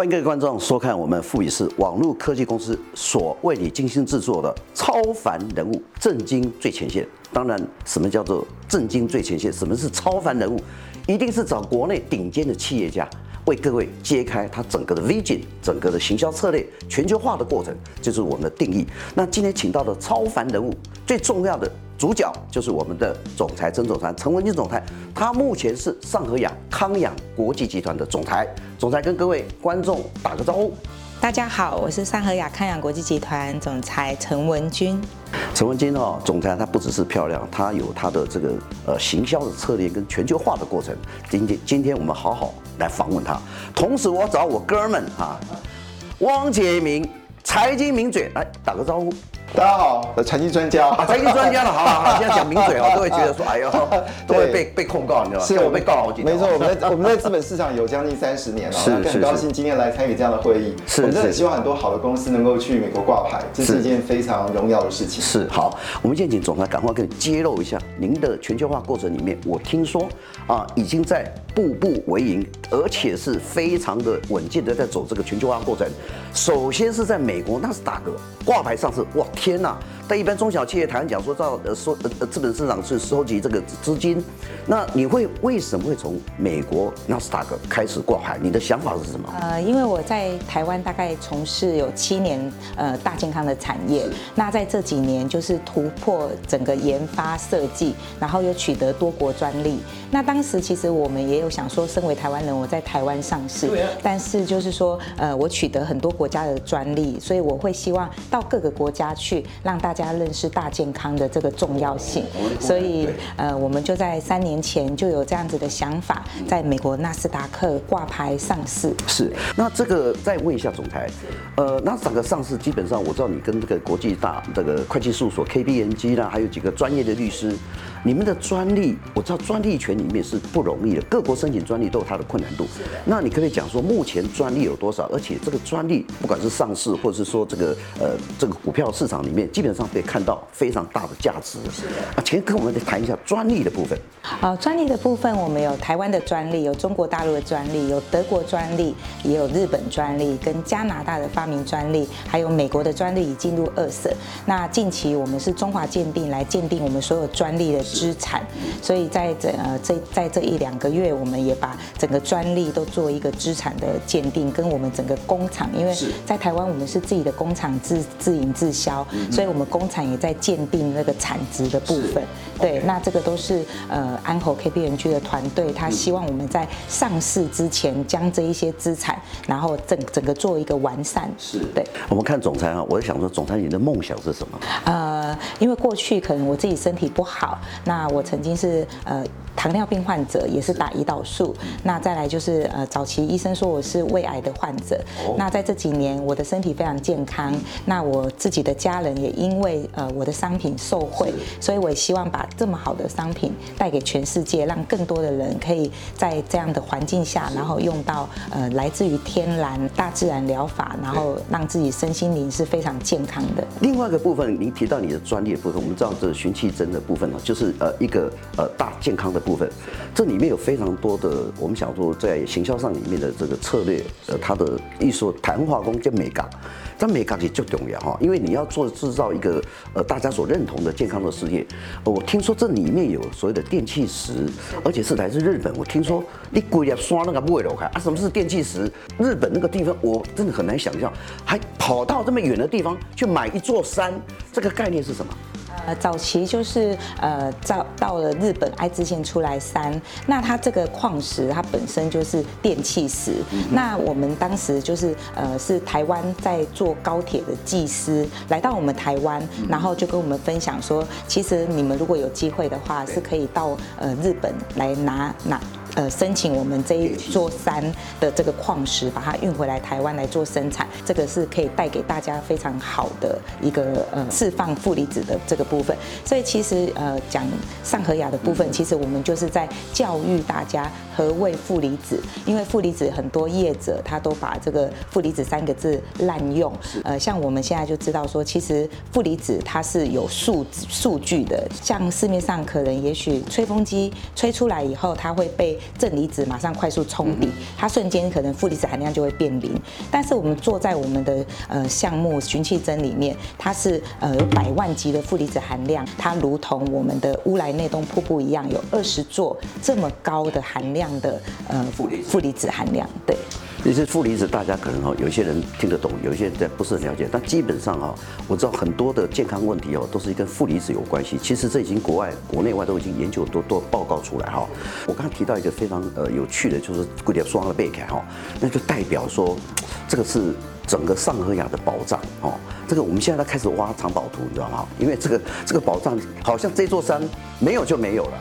欢迎各位观众收看我们富比士网络科技公司所为你精心制作的超凡人物震惊最前线。当然，什么叫做震惊最前线？什么是超凡人物？一定是找国内顶尖的企业家为各位揭开它整个的 vision，整个的行销策略全球化的过程，就是我们的定义。那今天请到的超凡人物，最重要的。主角就是我们的总裁曾总裁陈文金总裁，他目前是上合养康养国际集团的总裁。总裁跟各位观众打个招呼。大家好，我是三和雅康养国际集团总裁陈文君。陈文君哦，总裁他不只是漂亮，他有他的这个呃行销的策略跟全球化的过程。今天今天我们好好来访问他。同时我找我哥们啊，汪杰明，财经名嘴来打个招呼。大家好，财经专家啊，财经专家了，好好好，现在讲名嘴哦，都会觉得说，哎呦，都会被被控告，你知道吗？是我被告了好几年。没错，我们在我们在资本市场有将近三十年了，是很高兴今天来参与这样的会议。是，我们真的希望很多好的公司能够去美国挂牌，这是一件非常荣耀的事情。是，好，我们现在请总裁赶快给你揭露一下您的全球化过程里面，我听说啊，已经在步步为营，而且是非常的稳健的在走这个全球化过程。首先是在美国那是大哥挂牌上市，哇，天哪！在一般中小企业，台湾讲说到呃说呃资本市场去收集这个资金，那你会为什么会从美国纳斯达克开始挂牌？你的想法是什么？呃，因为我在台湾大概从事有七年呃大健康的产业，那在这几年就是突破整个研发设计，然后又取得多国专利。那当时其实我们也有想说，身为台湾人，我在台湾上市，但是就是说呃我取得很多国家的专利，所以我会希望到各个国家去让大家。大家认识大健康的这个重要性，所以呃，我们就在三年前就有这样子的想法，在美国纳斯达克挂牌上市。是，那这个再问一下总裁，呃，纳斯达克上市基本上我知道你跟这个国际大这个会计事务所 KPMG 啦，还有几个专业的律师，你们的专利我知道专利权里面是不容易的，各国申请专利都有它的困难度。那你可不可以讲说目前专利有多少？而且这个专利不管是上市或者是说这个呃这个股票市场里面，基本上。可以看到非常大的价值。是的。啊，请跟我们谈一下专利的部分。好，专利的部分，我们有台湾的专利，有中国大陆的专利，有德国专利，也有日本专利，跟加拿大的发明专利，还有美国的专利已进入二审。那近期我们是中华鉴定来鉴定我们所有专利的资产，所以在这呃这在这一两个月，我们也把整个专利都做一个资产的鉴定，跟我们整个工厂，因为在台湾我们是自己的工厂自自营自销，所以我们工工厂也在鉴定那个产值的部分，对，那这个都是呃安侯 KPMG 的团队，他希望我们在上市之前将这一些资产，然后整整个做一个完善。是，对。我们看总裁啊，我在想说，总裁你的梦想是什么？呃，因为过去可能我自己身体不好，那我曾经是呃。糖尿病患者也是打胰岛素，那再来就是呃早期医生说我是胃癌的患者，那在这几年我的身体非常健康，那我自己的家人也因为呃我的商品受惠，所以我也希望把这么好的商品带给全世界，让更多的人可以在这样的环境下，然后用到呃来自于天然大自然疗法，然后让自己身心灵是非常健康的。另外一个部分，您提到你的专利的部分，我们知道这个循气针的部分呢，就是呃一个呃大健康的。部分，这里面有非常多的，我们想说在行销上里面的这个策略，呃，它的艺术谈话工跟美感，但美感也就重要哈，因为你要做制造一个呃大家所认同的健康的事业。我听说这里面有所谓的电气石，而且是来自日本。我听说你鬼要刷那个不会流开啊？什么是电气石？日本那个地方我真的很难想象，还跑到这么远的地方去买一座山，这个概念是什么？呃，早期就是呃，到到了日本爱知县出来山，那它这个矿石它本身就是电气石。嗯、那我们当时就是呃，是台湾在坐高铁的技师来到我们台湾，然后就跟我们分享说，其实你们如果有机会的话，是可以到呃日本来拿拿。呃，申请我们这一座山的这个矿石，把它运回来台湾来做生产，这个是可以带给大家非常好的一个呃释放负离子的这个部分。所以其实呃讲上和雅的部分，其实我们就是在教育大家何谓负离子，因为负离子很多业者他都把这个负离子三个字滥用。呃，像我们现在就知道说，其实负离子它是有数数据的，像市面上可能也许吹风机吹出来以后，它会被正离子马上快速冲抵，它瞬间可能负离子含量就会变零。但是我们做在我们的呃项目循气针里面，它是呃有百万级的负离子含量，它如同我们的乌来内东瀑布一样，有二十座这么高的含量的呃负离负离子含量，对。其实负离子大家可能哈，有些人听得懂，有些人不是很了解。但基本上哈，我知道很多的健康问题哦，都是跟负离子有关系。其实这已经国外、国内外都已经研究多多报告出来哈。我刚刚提到一个非常呃有趣的，就是硅条双的背开哈，那就代表说这个是整个上顎牙的宝藏哦。这个我们现在在开始挖藏宝图，你知道吗？因为这个这个宝藏好像这座山没有就没有了。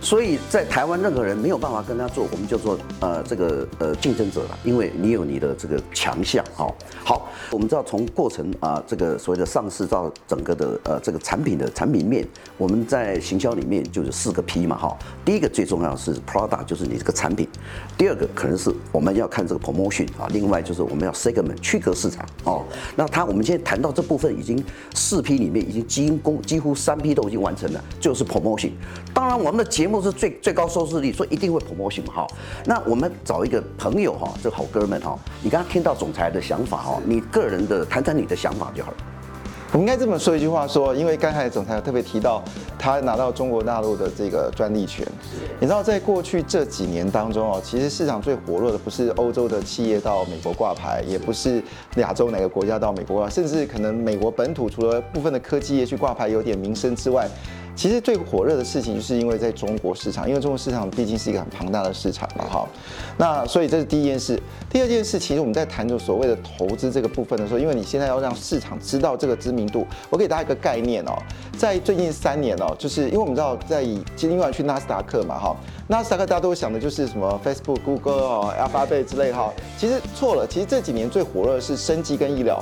所以在台湾，任何人没有办法跟他做，我们就做呃这个呃竞争者了，因为你有你的这个强项。好，好，我们知道从过程啊，这个所谓的上市到整个的呃这个产品的产品面，我们在行销里面就是四个 P 嘛，哈。第一个最重要是 product，就是你这个产品。第二个可能是我们要看这个 promotion 啊，另外就是我们要 segment 区隔市场哦。那他我们今天谈到这部分已经四 P 里面已经几乎几乎三 P 都已经完成了，就是 promotion。当然我们的节目是最最高收视率，所以一定会 promotion 哈。那我们找一个朋友哈，这好哥们哈，你刚刚听到总裁的想法哈，你个人的谈谈你的想法就好了。我应该这么说一句话说，因为刚才总裁特别提到他拿到中国大陆的这个专利权。你知道，在过去这几年当中哦，其实市场最火热的不是欧洲的企业到美国挂牌，也不是亚洲哪个国家到美国挂牌，甚至可能美国本土除了部分的科技业去挂牌有点名声之外。其实最火热的事情，就是因为在中国市场，因为中国市场毕竟是一个很庞大的市场嘛，哈。那所以这是第一件事。第二件事，其实我们在谈着所谓的投资这个部分的时候，因为你现在要让市场知道这个知名度，我给大家一个概念哦，在最近三年哦，就是因为我们知道在以今天晚去纳斯达克嘛，哈，纳斯达克大家都会想的就是什么 Facebook、Google 哦、Alphabet 之类哈，其实错了，其实这几年最火热的是生技跟医疗。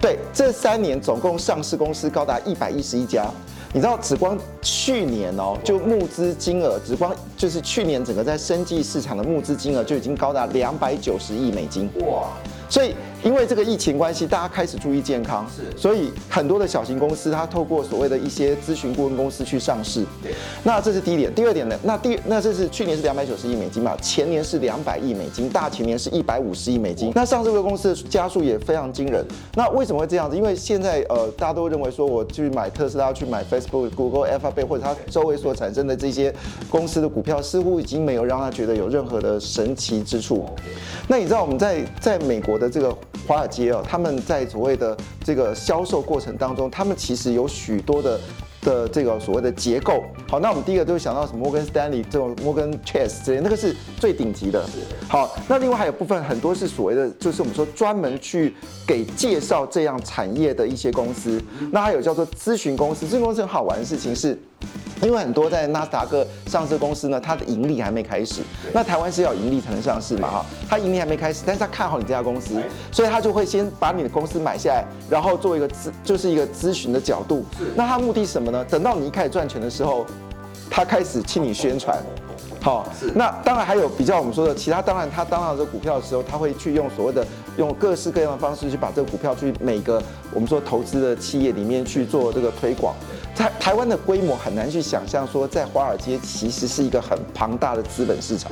对，这三年总共上市公司高达一百一十一家。你知道，只光去年哦，就募资金额，只光就是去年整个在生计市场的募资金额就已经高达两百九十亿美金。哇！所以，因为这个疫情关系，大家开始注意健康，是，所以很多的小型公司，它透过所谓的一些咨询顾问公司去上市。对，那这是第一点。第二点呢？那第那这是去年是两百九十亿美金嘛？前年是两百亿美金，大前年是一百五十亿美金。那上市的公司的加速也非常惊人。那为什么会这样子？因为现在呃，大家都认为说，我去买特斯拉，去买 Facebook、Google、Alphabet 或者它周围所产生的这些公司的股票，似乎已经没有让他觉得有任何的神奇之处。那你知道我们在在美国的这个华尔街哦，他们在所谓的这个销售过程当中，他们其实有许多的的这个所谓的结构。好，那我们第一个就会想到什么摩根斯丹利这种摩根 Chase 这些，那个是最顶级的。好，那另外还有部分很多是所谓的，就是我们说专门去给介绍这样产业的一些公司。那还有叫做咨询公司，咨询公司很好玩的事情是。因为很多在纳斯达克上市公司呢，它的盈利还没开始。那台湾是要盈利才能上市嘛，哈，它盈利还没开始，但是他看好你这家公司，所以他就会先把你的公司买下来，然后做一个咨，就是一个咨询的角度。那他目的是什么呢？等到你一开始赚钱的时候，他开始替你宣传。好，那当然还有比较我们说的其他，当然他当上这个股票的时候，他会去用所谓的用各式各样的方式去把这个股票去每个我们说投资的企业里面去做这个推广。台台湾的规模很难去想象，说在华尔街其实是一个很庞大的资本市场，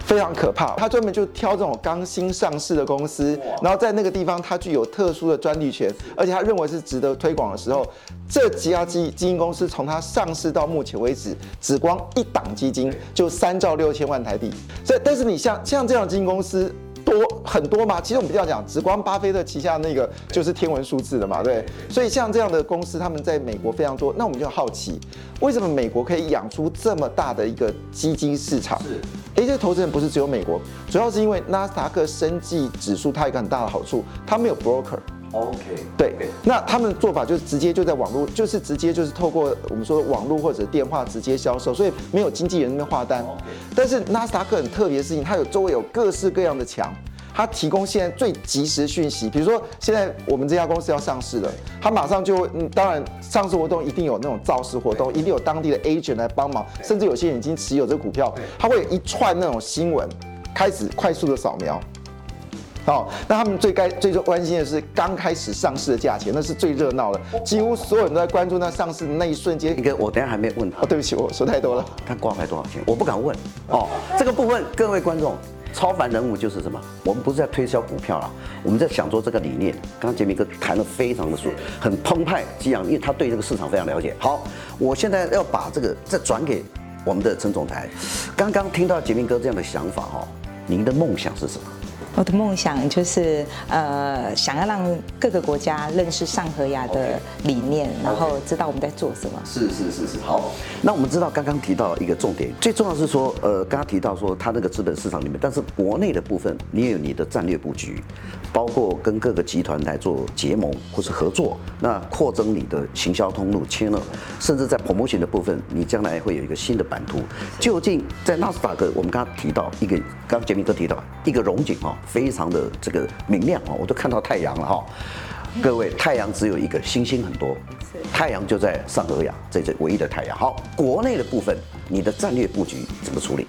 非常可怕。他专门就挑这种刚新上市的公司，然后在那个地方他具有特殊的专利权，而且他认为是值得推广的时候，这几家基基金公司从它上市到目前为止，只光一档基金就三兆六千万台币。所以，但是你像像这样的基金公司。多很多吗，其实我们比较讲，只光巴菲特旗下那个就是天文数字的嘛，对。所以像这样的公司，他们在美国非常多。那我们就好奇，为什么美国可以养出这么大的一个基金市场？是。哎，这个投资人不是只有美国，主要是因为纳斯达克生技指数它有一个很大的好处，它没有 broker。OK，对，那他们的做法就是直接就在网络，就是直接就是透过我们说网络或者电话直接销售，所以没有经纪人那边划单。但是纳斯达克很特别的事情，它有周围有各式各样的墙，它提供现在最即时讯息。比如说现在我们这家公司要上市了，它马上就嗯，当然上市活动一定有那种造势活动，一定有当地的 agent 来帮忙，甚至有些人已经持有这个股票，它会有一串那种新闻开始快速的扫描。哦，那他们最该最最关心的是刚开始上市的价钱，那是最热闹的，几乎所有人都在关注那上市的那一瞬间。一个我等下还没问他，哦，对不起，我说太多了。他挂牌多少钱？我不敢问。哦，这个部分各位观众。超凡人物就是什么？我们不是在推销股票啦，我们在想做这个理念。刚刚杰明哥谈的非常的顺，很澎湃激昂，因为他对这个市场非常了解。好，我现在要把这个再转给我们的陈总裁。刚刚听到杰明哥这样的想法哈，您的梦想是什么？我的梦想就是，呃，想要让各个国家认识上合牙的理念，okay. 然后知道我们在做什么。是是是是。好，那我们知道刚刚提到一个重点，最重要是说，呃，刚刚提到说它那个资本市场里面，但是国内的部分，你也有你的战略布局，包括跟各个集团来做结盟或是合作，那扩增你的行销通路 channel，甚至在 promotion 的部分，你将来会有一个新的版图。究竟在纳斯达克，我们刚刚提到一个，刚刚杰明哥提到一个融景哈。非常的这个明亮啊，我都看到太阳了哈。各位，太阳只有一个，星星很多，太阳就在上合亚，这是唯一的太阳。好，国内的部分，你的战略布局怎么处理？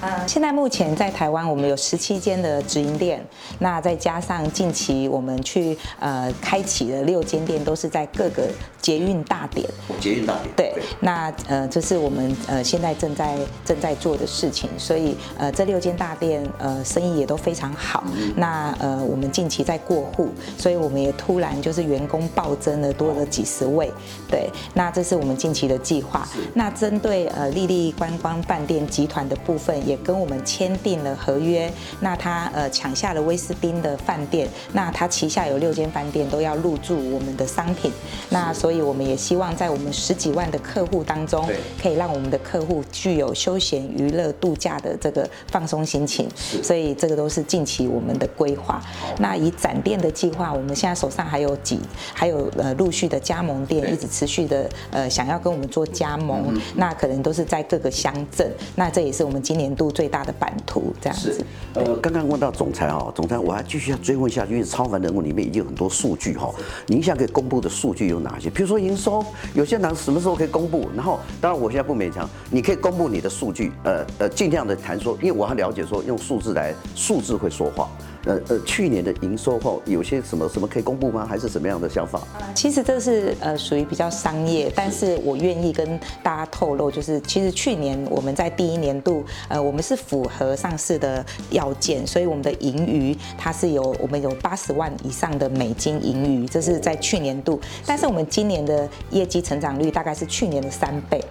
呃，现在目前在台湾，我们有十七间的直营店，那再加上近期我们去呃开启的六间店，都是在各个捷运大点。捷运大点。对，那呃这是我们呃现在正在正在做的事情，所以呃这六间大店呃生意也都非常好。嗯、那呃我们近期在过户，所以我们也突然就是员工暴增了，多了几十位。对，那这是我们近期的计划。那针对呃丽丽观光饭店集团的部分。也跟我们签订了合约，那他呃抢下了威斯汀的饭店，那他旗下有六间饭店都要入驻我们的商品，那所以我们也希望在我们十几万的客户当中，可以让我们的客户具有休闲娱乐度假的这个放松心情，所以这个都是近期我们的规划。那以展店的计划，我们现在手上还有几，还有呃陆续的加盟店，一直持续的呃想要跟我们做加盟，那可能都是在各个乡镇，那这也是我们今年度最大的版图这样子。呃，刚刚问到总裁啊，总裁，我还继续要追问下去，因为超凡人物里面已经有很多数据哈。您现在可以公布的数据有哪些？比如说营收，有些人什么时候可以公布？然后，当然我现在不勉强，你可以公布你的数据，呃呃，尽量的谈说，因为我要了解说，用数字来，数字会说话。呃呃，去年的营收后有些什么什么可以公布吗？还是什么样的想法？其实这是呃属于比较商业，但是我愿意跟大家透露，就是其实去年我们在第一年度，呃，我们是符合上市的要件，所以我们的盈余它是有我们有八十万以上的美金盈余，这是在去年度，但是我们今年的业绩成长率大概是去年的三倍。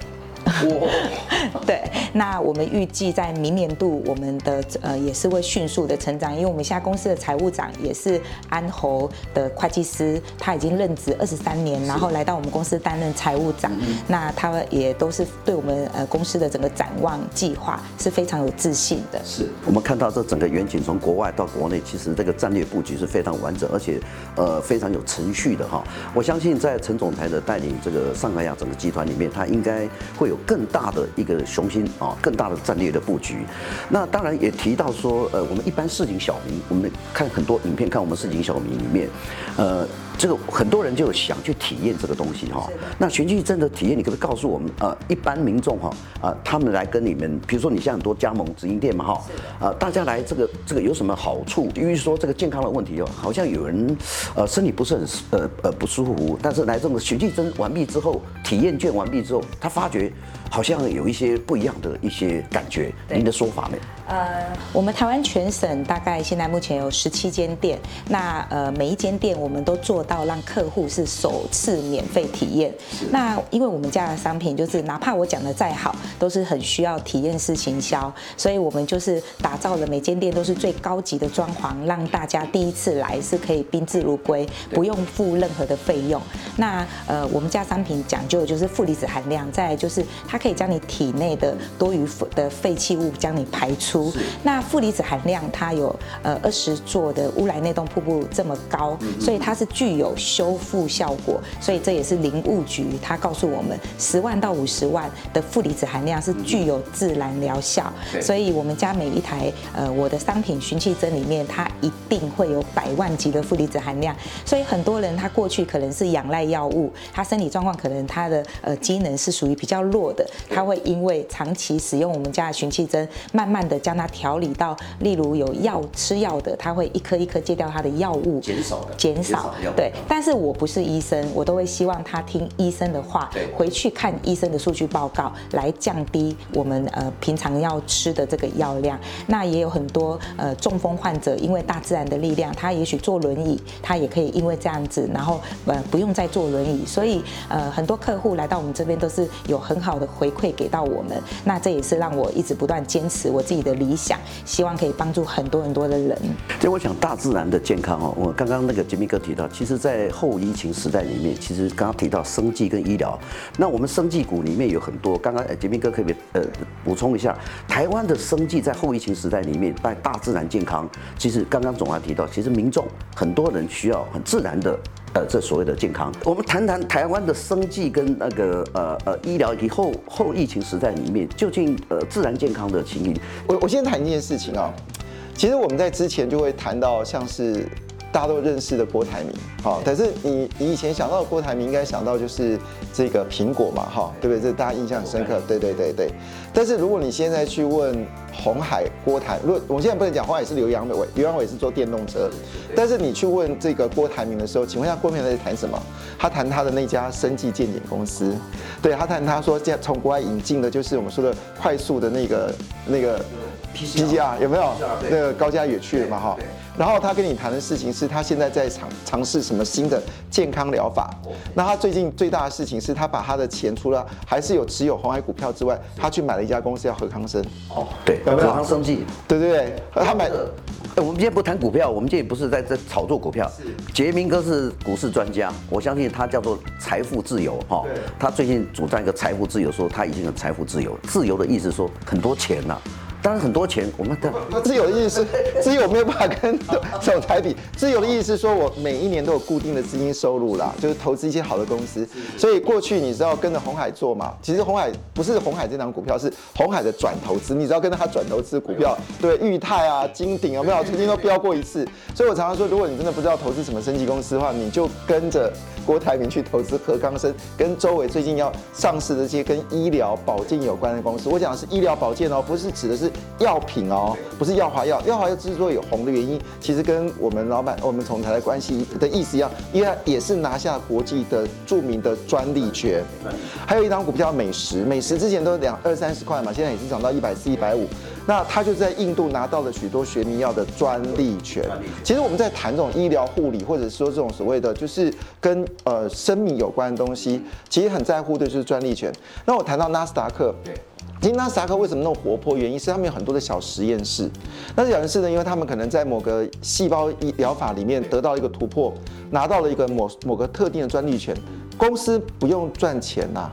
对，那我们预计在明年度，我们的呃也是会迅速的成长，因为我们现在公司的财务长也是安侯的会计师，他已经任职二十三年，然后来到我们公司担任财务长，那他也都是对我们呃公司的整个展望计划是非常有自信的。是我们看到这整个远景从国外到国内，其实这个战略布局是非常完整，而且呃非常有程序的哈。我相信在陈总裁的带领这个上海亚整个集团里面，他应该会有。更大的一个雄心啊，更大的战略的布局。那当然也提到说，呃，我们一般市井小民，我们看很多影片，看我们市井小民里面，呃。这个很多人就想去体验这个东西哈，那循序渐进的体验，你可不可以告诉我们呃，一般民众哈啊，他们来跟你们，比如说你现在很多加盟直营店嘛哈，啊，大家来这个这个有什么好处？因为说这个健康的问题哦，好像有人呃身体不是很呃呃不舒服，但是来这种循序针完毕之后，体验券完毕之后，他发觉好像有一些不一样的一些感觉，您的说法呢？呃，我们台湾全省大概现在目前有十七间店，那呃每一间店我们都做到让客户是首次免费体验。那因为我们家的商品就是哪怕我讲的再好，都是很需要体验式行销，所以我们就是打造了每间店都是最高级的装潢，让大家第一次来是可以宾至如归，不用付任何的费用。那呃我们家商品讲究的就是负离子含量，再来就是它可以将你体内的多余的废弃物将你排出。那负离子含量它有呃二十座的乌来内洞瀑布这么高，所以它是具具有修复效果，所以这也是林务局他告诉我们，十万到五十万的负离子含量是具有自然疗效，所以我们家每一台呃我的商品循气针里面，它一定会有百万级的负离子含量，所以很多人他过去可能是仰赖药物，他身体状况可能他的呃机能是属于比较弱的，他会因为长期使用我们家的循气针，慢慢的将它调理到，例如有药吃药的，他会一颗一颗戒掉他的药物，减少的，减少，对。但是我不是医生，我都会希望他听医生的话，回去看医生的数据报告，来降低我们呃平常要吃的这个药量。那也有很多呃中风患者，因为大自然的力量，他也许坐轮椅，他也可以因为这样子，然后呃不用再坐轮椅。所以呃很多客户来到我们这边都是有很好的回馈给到我们。那这也是让我一直不断坚持我自己的理想，希望可以帮助很多很多的人。就我想大自然的健康哦，我刚刚那个杰米哥提到，其实，在后疫情时代里面，其实刚刚提到生计跟医疗，那我们生计股里面有很多，刚刚杰明哥可以呃补充一下，台湾的生计在后疫情时代里面，在大自然健康，其实刚刚总还提到，其实民众很多人需要很自然的。呃，这所谓的健康，我们谈谈台湾的生计跟那个呃呃医疗以及后后疫情时代里面，究竟呃自然健康的情形。我我先谈一件事情啊，其实我们在之前就会谈到像是。大家都认识的郭台铭，好，但是你你以前想到的郭台铭，应该想到就是这个苹果嘛，哈，对。不对？这大家印象很深刻，对。对对对。但是如果你现在去问红海郭台，如果我现在不能讲鸿海是刘扬伟，刘扬伟是做电动车，但是你去问这个郭台铭的时候，请问一下郭台铭在谈什么？他谈他的那家生技健检公司，对，他谈他说这从国外引进的就是我们说的快速的那个那个 PCR 有没有？那个高嘉也去了嘛，哈。然后他跟你谈的事情是他现在在尝尝试什么新的健康疗法。那他最近最大的事情是他把他的钱除了还是有持有红海股票之外，他去买了一家公司叫和康生。哦，对，和康生技。对对对，他买。我们今天不谈股票，我们今天也不是在这炒作股票。杰明哥是股市专家，我相信他叫做财富自由哈。他最近主张一个财富自由，说他已经有财富自由。自由的意思说很多钱呐。当然很多钱，我们的自由的意思，自由没有办法跟 总裁比。自由的意思是说，我每一年都有固定的资金收入啦，就是投资一些好的公司。所以过去你知道跟着红海做嘛？其实红海不是红海这档股票，是红海的转投资。你知道跟着他转投资股票，对，裕泰啊、金鼎有没有？曾经都飙过一次。所以我常常说，如果你真的不知道投资什么升级公司的话，你就跟着郭台铭去投资和康生，跟周围最近要上市的这些跟医疗保健有关的公司。我讲的是医疗保健哦，不是指的是。药品哦，不是药华药，药华药之所以有红的原因，其实跟我们老板、我们总裁的关系的意思一样，因为也是拿下国际的著名的专利权。还有一张股票美食，美食之前都两二三十块嘛，现在已经涨到一百四、一百五。那他就在印度拿到了许多学名药的专利权。其实我们在谈这种医疗护理，或者说这种所谓的就是跟呃生命有关的东西，其实很在乎的就是专利权。那我谈到纳斯达克。对其实纳斯达克为什么那么活泼？原因是他们有很多的小实验室。那小实验室呢，因为他们可能在某个细胞医疗法里面得到一个突破，拿到了一个某某个特定的专利权。公司不用赚钱呐，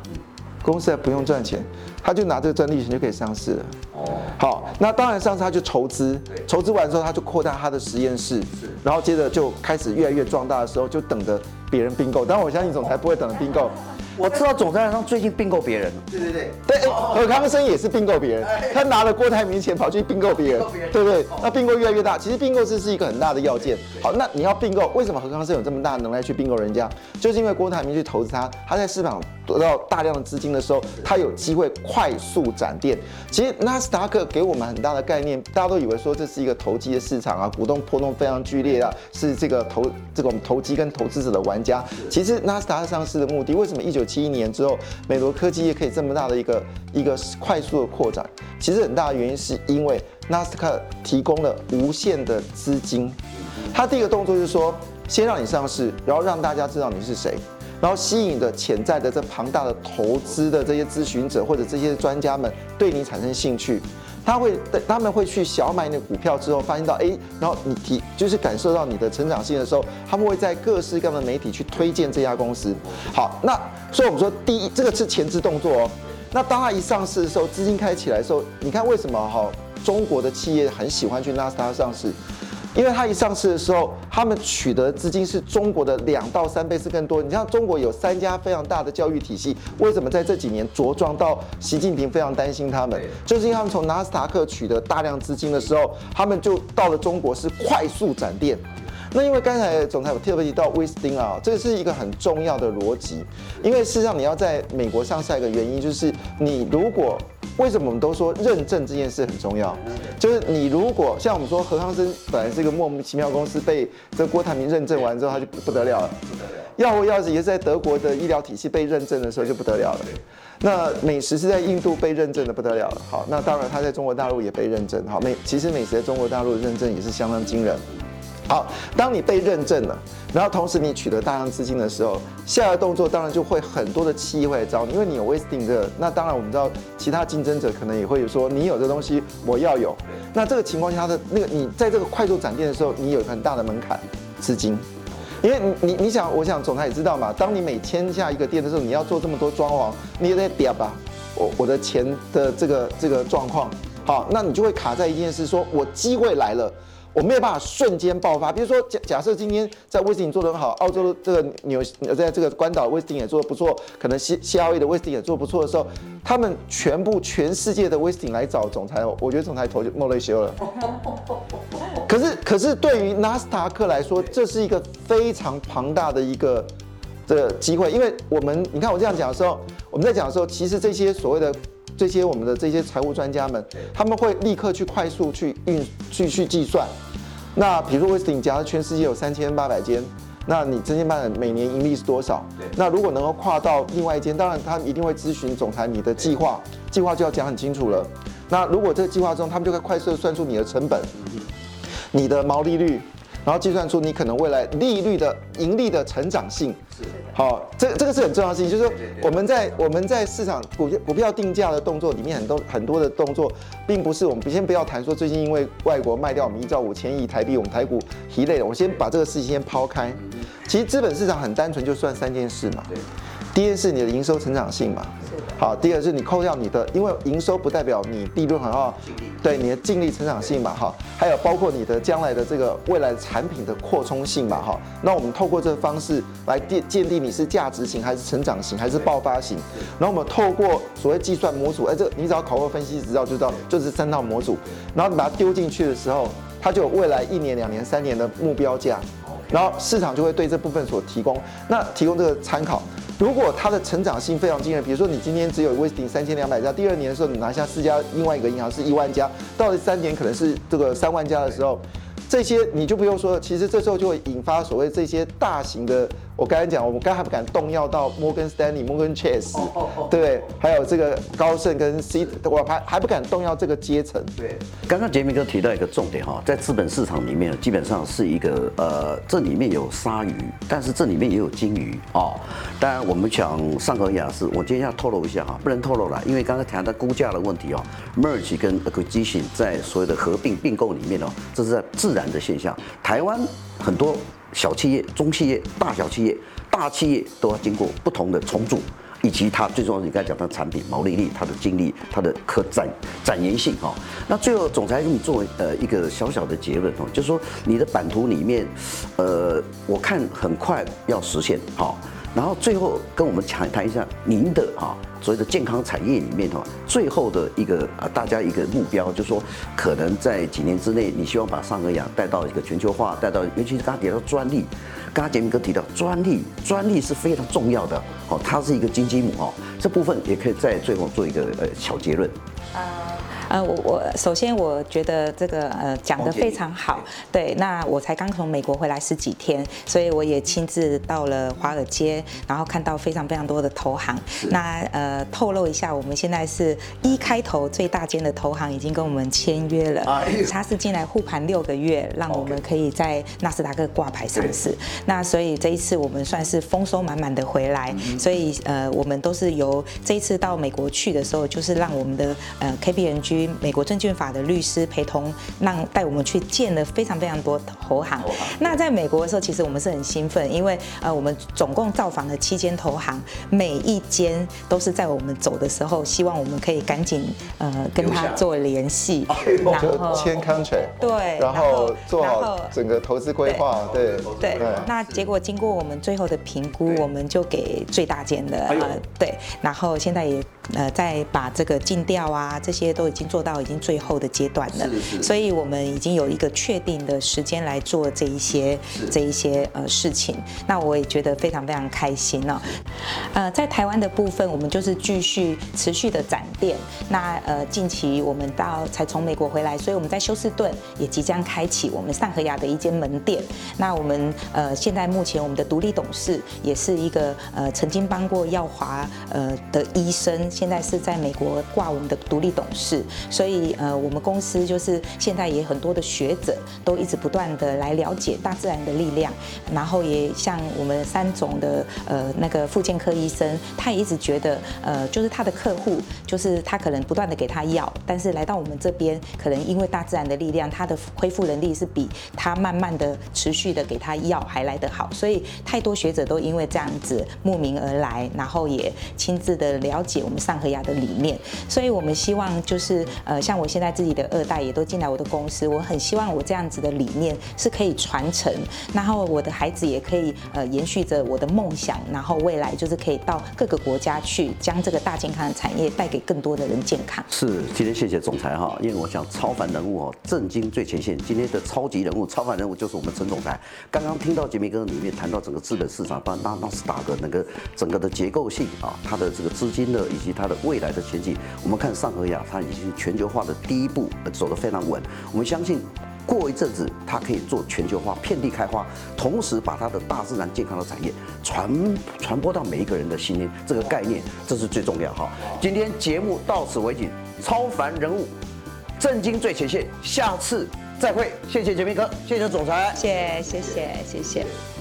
公司还不用赚钱，他就拿这个专利权就可以上市了。哦，好，那当然上次他就筹资，筹资完之后他就扩大他的实验室，然后接着就开始越来越壮大的时候，就等着别人并购。当然我相信总裁不会等着并购。我知道总裁好像最近并购别人，对对对，对，何康生也是并购别人，他拿了郭台铭钱跑去并购别人，对不对？那并购越来越大，其实并购这是一个很大的要件。好，那你要并购，为什么何康生有这么大的能耐去并购人家？就是因为郭台铭去投资他，他在市场得到大量的资金的时候，他有机会快速展店。其实纳斯达克给我们很大的概念，大家都以为说这是一个投机的市场啊，股东波动非常剧烈啊，是这个投这种投机跟投资者的玩家。其实纳斯达克上市的目的，为什么一九七一年之后，美国科技业可以这么大的一个一个快速的扩展？其实很大的原因是因为纳斯达克提供了无限的资金。他第一个动作就是说，先让你上市，然后让大家知道你是谁。然后吸引的潜在的这庞大的投资的这些咨询者或者这些专家们对你产生兴趣，他会他们会去小买你的股票之后，发现到哎，然后你提就是感受到你的成长性的时候，他们会在各式各样的媒体去推荐这家公司。好，那所以我们说第一这个是前置动作哦。那当他一上市的时候，资金开起来的时候，你看为什么哈中国的企业很喜欢去纳斯达上市？因为它一上市的时候，他们取得资金是中国的两到三倍是更多。你像中国有三家非常大的教育体系，为什么在这几年茁壮到习近平非常担心他们？就是因为他们从纳斯达克取得大量资金的时候，他们就到了中国是快速展店。那因为刚才总裁有特别提到威斯汀啊，这个是一个很重要的逻辑，因为事实上你要在美国上市一个原因就是你如果。为什么我们都说认证这件事很重要？就是你如果像我们说，何康生本来是一个莫名其妙公司，被这郭台铭认证完之后，他就不得了了。不得了。药物药也是在德国的医疗体系被认证的时候就不得了了。那美食是在印度被认证的不得了了。好，那当然他在中国大陆也被认证。好，美其实美食在中国大陆的认证也是相当惊人。好，当你被认证了，然后同时你取得大量资金的时候，下一个动作当然就会很多的企业会来找你，因为你有威斯汀这个，那当然我们知道其他竞争者可能也会说你有这东西，我要有。那这个情况下，他的那个你在这个快速展店的时候，你有很大的门槛资金，因为你你你想，我想总裁也知道嘛，当你每签下一个店的时候，你要做这么多装潢，你也得点吧，我我的钱的这个这个状况，好，那你就会卡在一件事，说我机会来了。我没有办法瞬间爆发，比如说假假设今天在威斯汀做得很好，澳洲的这个纽在这个关岛威斯汀也做得不错，可能西西奥伊的威斯汀也做得不错的时候，他们全部全世界的威斯汀来找总裁，我觉得总裁头就冒泪修了。可是可是对于纳斯达克来说，这是一个非常庞大的一个的机会，因为我们你看我这样讲的时候，我们在讲的时候，其实这些所谓的。这些我们的这些财务专家们，他们会立刻去快速去运去去计算。那比如说威斯汀，假如全世界有三千八百间，那你这间办每年盈利是多少？那如果能够跨到另外一间，当然他一定会咨询总裁你的计划，计划就要讲很清楚了。那如果这个计划中，他们就会快速的算出你的成本，你的毛利率。然后计算出你可能未来利率的盈利的成长性，是好，这这个是很重要的事情，就是说我们在我们在市场股股票定价的动作里面，很多很多的动作，并不是我们先不要谈说最近因为外国卖掉我们一兆五千亿台币，我们台股疲累了，我先把这个事情先抛开。其实资本市场很单纯，就算三件事嘛。第一是，你的营收成长性嘛。好，第二是你扣掉你的，因为营收不代表你利润很好，对你的净利成长性嘛，哈，还有包括你的将来的这个未来产品的扩充性嘛，哈。那我们透过这个方式来鉴鉴定你是价值型还是成长型还是爆发型。然后我们透过所谓计算模组，哎，这你只要考过分析知道就知道，就是三套模组。然后你把它丢进去的时候，它就有未来一年、两年、三年的目标价，然后市场就会对这部分所提供，那提供这个参考。如果它的成长性非常惊人，比如说你今天只有威斯汀三千两百家，第二年的时候你拿下四家，另外一个银行是一万家，到了三年可能是这个三万家的时候，这些你就不用说了，其实这时候就会引发所谓这些大型的。我刚才讲，我们刚还不敢动摇到摩根斯丹利、摩根 Chase，对，还有这个高盛跟 C，我还还不敢动摇这个阶层。对，刚刚杰明哥提到一个重点哈，在资本市场里面，基本上是一个呃，这里面有鲨鱼，但是这里面也有金鱼哦。当然，我们讲上合雅是，我今天要透露一下哈，不能透露了，因为刚刚谈到估价的问题哦，merge 跟 acquisition 在所有的合并并购里面哦，这是在自然的现象。台湾很多。小企业、中企业、大小企业、大企业都要经过不同的重组，以及它最重要的，你刚才讲它的产品毛利率、它的精力、它的可展展延性哈。那最后总裁给你作为呃一个小小的结论哦，就是说你的版图里面，呃，我看很快要实现哈。然后最后跟我们谈谈一下您的哈所谓的健康产业里面哈最后的一个啊大家一个目标，就是说可能在几年之内，你希望把上合雅带到一个全球化，带到尤其是刚刚提到专利，刚刚杰明哥提到专利，专利是非常重要的哦，它是一个金鸡母哦，这部分也可以在最后做一个呃小结论。我我首先我觉得这个呃讲得非常好，对，那我才刚从美国回来十几天，所以我也亲自到了华尔街，然后看到非常非常多的投行。那呃透露一下，我们现在是一开头最大间的投行已经跟我们签约了，他是进来护盘六个月，让我们可以在纳斯达克挂牌上市。那所以这一次我们算是丰收满满的回来，所以呃我们都是由这一次到美国去的时候，就是让我们的呃 KPMG。于美国证券法的律师陪同，让带我们去见了非常非常多投行。那在美国的时候，其实我们是很兴奋，因为呃，我们总共造访了七间投行，每一间都是在我们走的时候，希望我们可以赶紧呃跟他做联系，然后签 contract，对，然后做好整个投资规划，对对，对。那结果经过我们最后的评估，我们就给最大间的呃对，然后现在也呃在把这个尽调啊这些都已经做到已经最后的阶段了，所以我们已经有一个确定的时间来做这一些这一些呃事情。那我也觉得非常非常开心了。呃，在台湾的部分，我们就是继续持续的展店。那呃近期我们到才从美国回来，所以我们在休斯顿也即将开启我们上河亚的一间门店。那我们呃现在目前我们的独立董事也是一个呃曾经帮过耀华呃的医生，现在是在美国挂我们的独立董事。所以呃我们公司就是现在也很多的学者都一直不断的来了解大自然的力量，然后也像我们三总的呃那个复健科医生，他也一直觉得呃就是他的客户就是他可能不断的给他药，但是来到我们这边，可能因为大自然的力量，他的恢复能力是比他慢慢的持续的给他药还来得好。所以太多学者都因为这样子慕名而来，然后也亲自的了解我们上河牙的理念。所以我们希望就是呃像我现在自己的二代也都进来我的公司，我很希望我这样子的理念是可以传承，然后我的孩子也可以呃延续着我的梦想，然后未来就是可以到各个国家去，将这个大健康的产业带给更多的人健康。是，今天谢谢总裁哈，因为我想超凡人物哦，震惊最前线，今天的超级人物、超凡人物就是我们陈总裁。刚刚听到杰明哥里面谈到整个资本市场，包括纳斯达克那个整个的结构性啊，它的这个资金的以及它的未来的前景，我们看上河亚，它已经全球化的第一步走得非常稳，我们相信。过一阵子，它可以做全球化、遍地开花，同时把它的大自然健康的产业传传播到每一个人的心里，这个概念这是最重要哈。今天节目到此为止，超凡人物，震惊最前线，下次再会，谢谢杰明哥，谢谢总裁，谢谢谢谢谢谢。